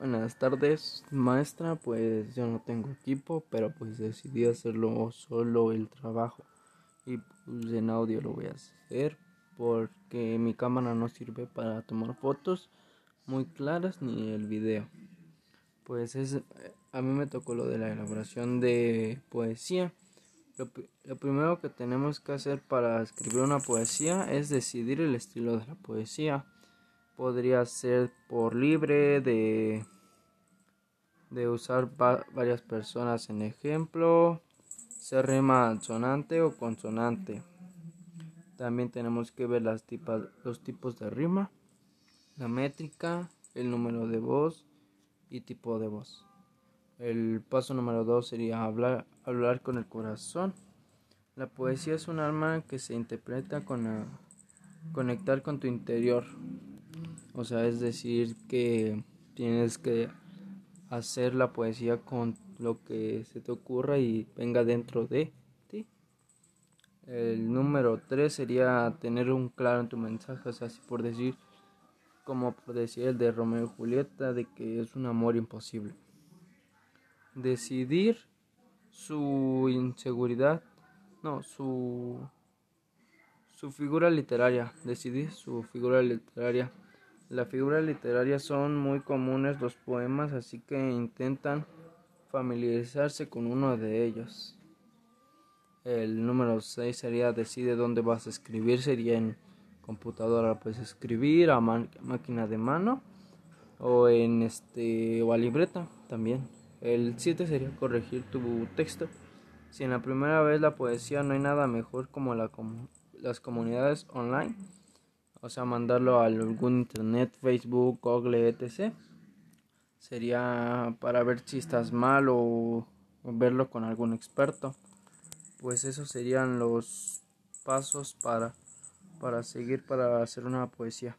Buenas tardes, maestra. Pues yo no tengo equipo, pero pues decidí hacerlo solo el trabajo. Y pues en audio lo voy a hacer porque mi cámara no sirve para tomar fotos muy claras ni el video. Pues es, a mí me tocó lo de la elaboración de poesía. Lo, lo primero que tenemos que hacer para escribir una poesía es decidir el estilo de la poesía podría ser por libre de, de usar varias personas en ejemplo, ser rima sonante o consonante. También tenemos que ver las tipas, los tipos de rima, la métrica, el número de voz y tipo de voz. El paso número dos sería hablar, hablar con el corazón. La poesía es un arma que se interpreta con conectar con tu interior. O sea, es decir que tienes que hacer la poesía con lo que se te ocurra y venga dentro de ti. El número 3 sería tener un claro en tu mensaje, o sea, así por decir, como por decir el de Romeo y Julieta, de que es un amor imposible. Decidir su inseguridad, no, su, su figura literaria, decidir su figura literaria la figura literaria son muy comunes los poemas, así que intentan familiarizarse con uno de ellos. El número 6 sería decide dónde vas a escribir, sería en computadora puedes escribir, a máquina de mano o en este o a libreta también. El 7 sería corregir tu texto. Si en la primera vez la poesía no hay nada mejor como la, las comunidades online o sea, mandarlo a algún internet, Facebook, Google, etc. Sería para ver si mal o, verlo con algún experto. Pues esos serían los pasos para, para seguir para hacer una poesía.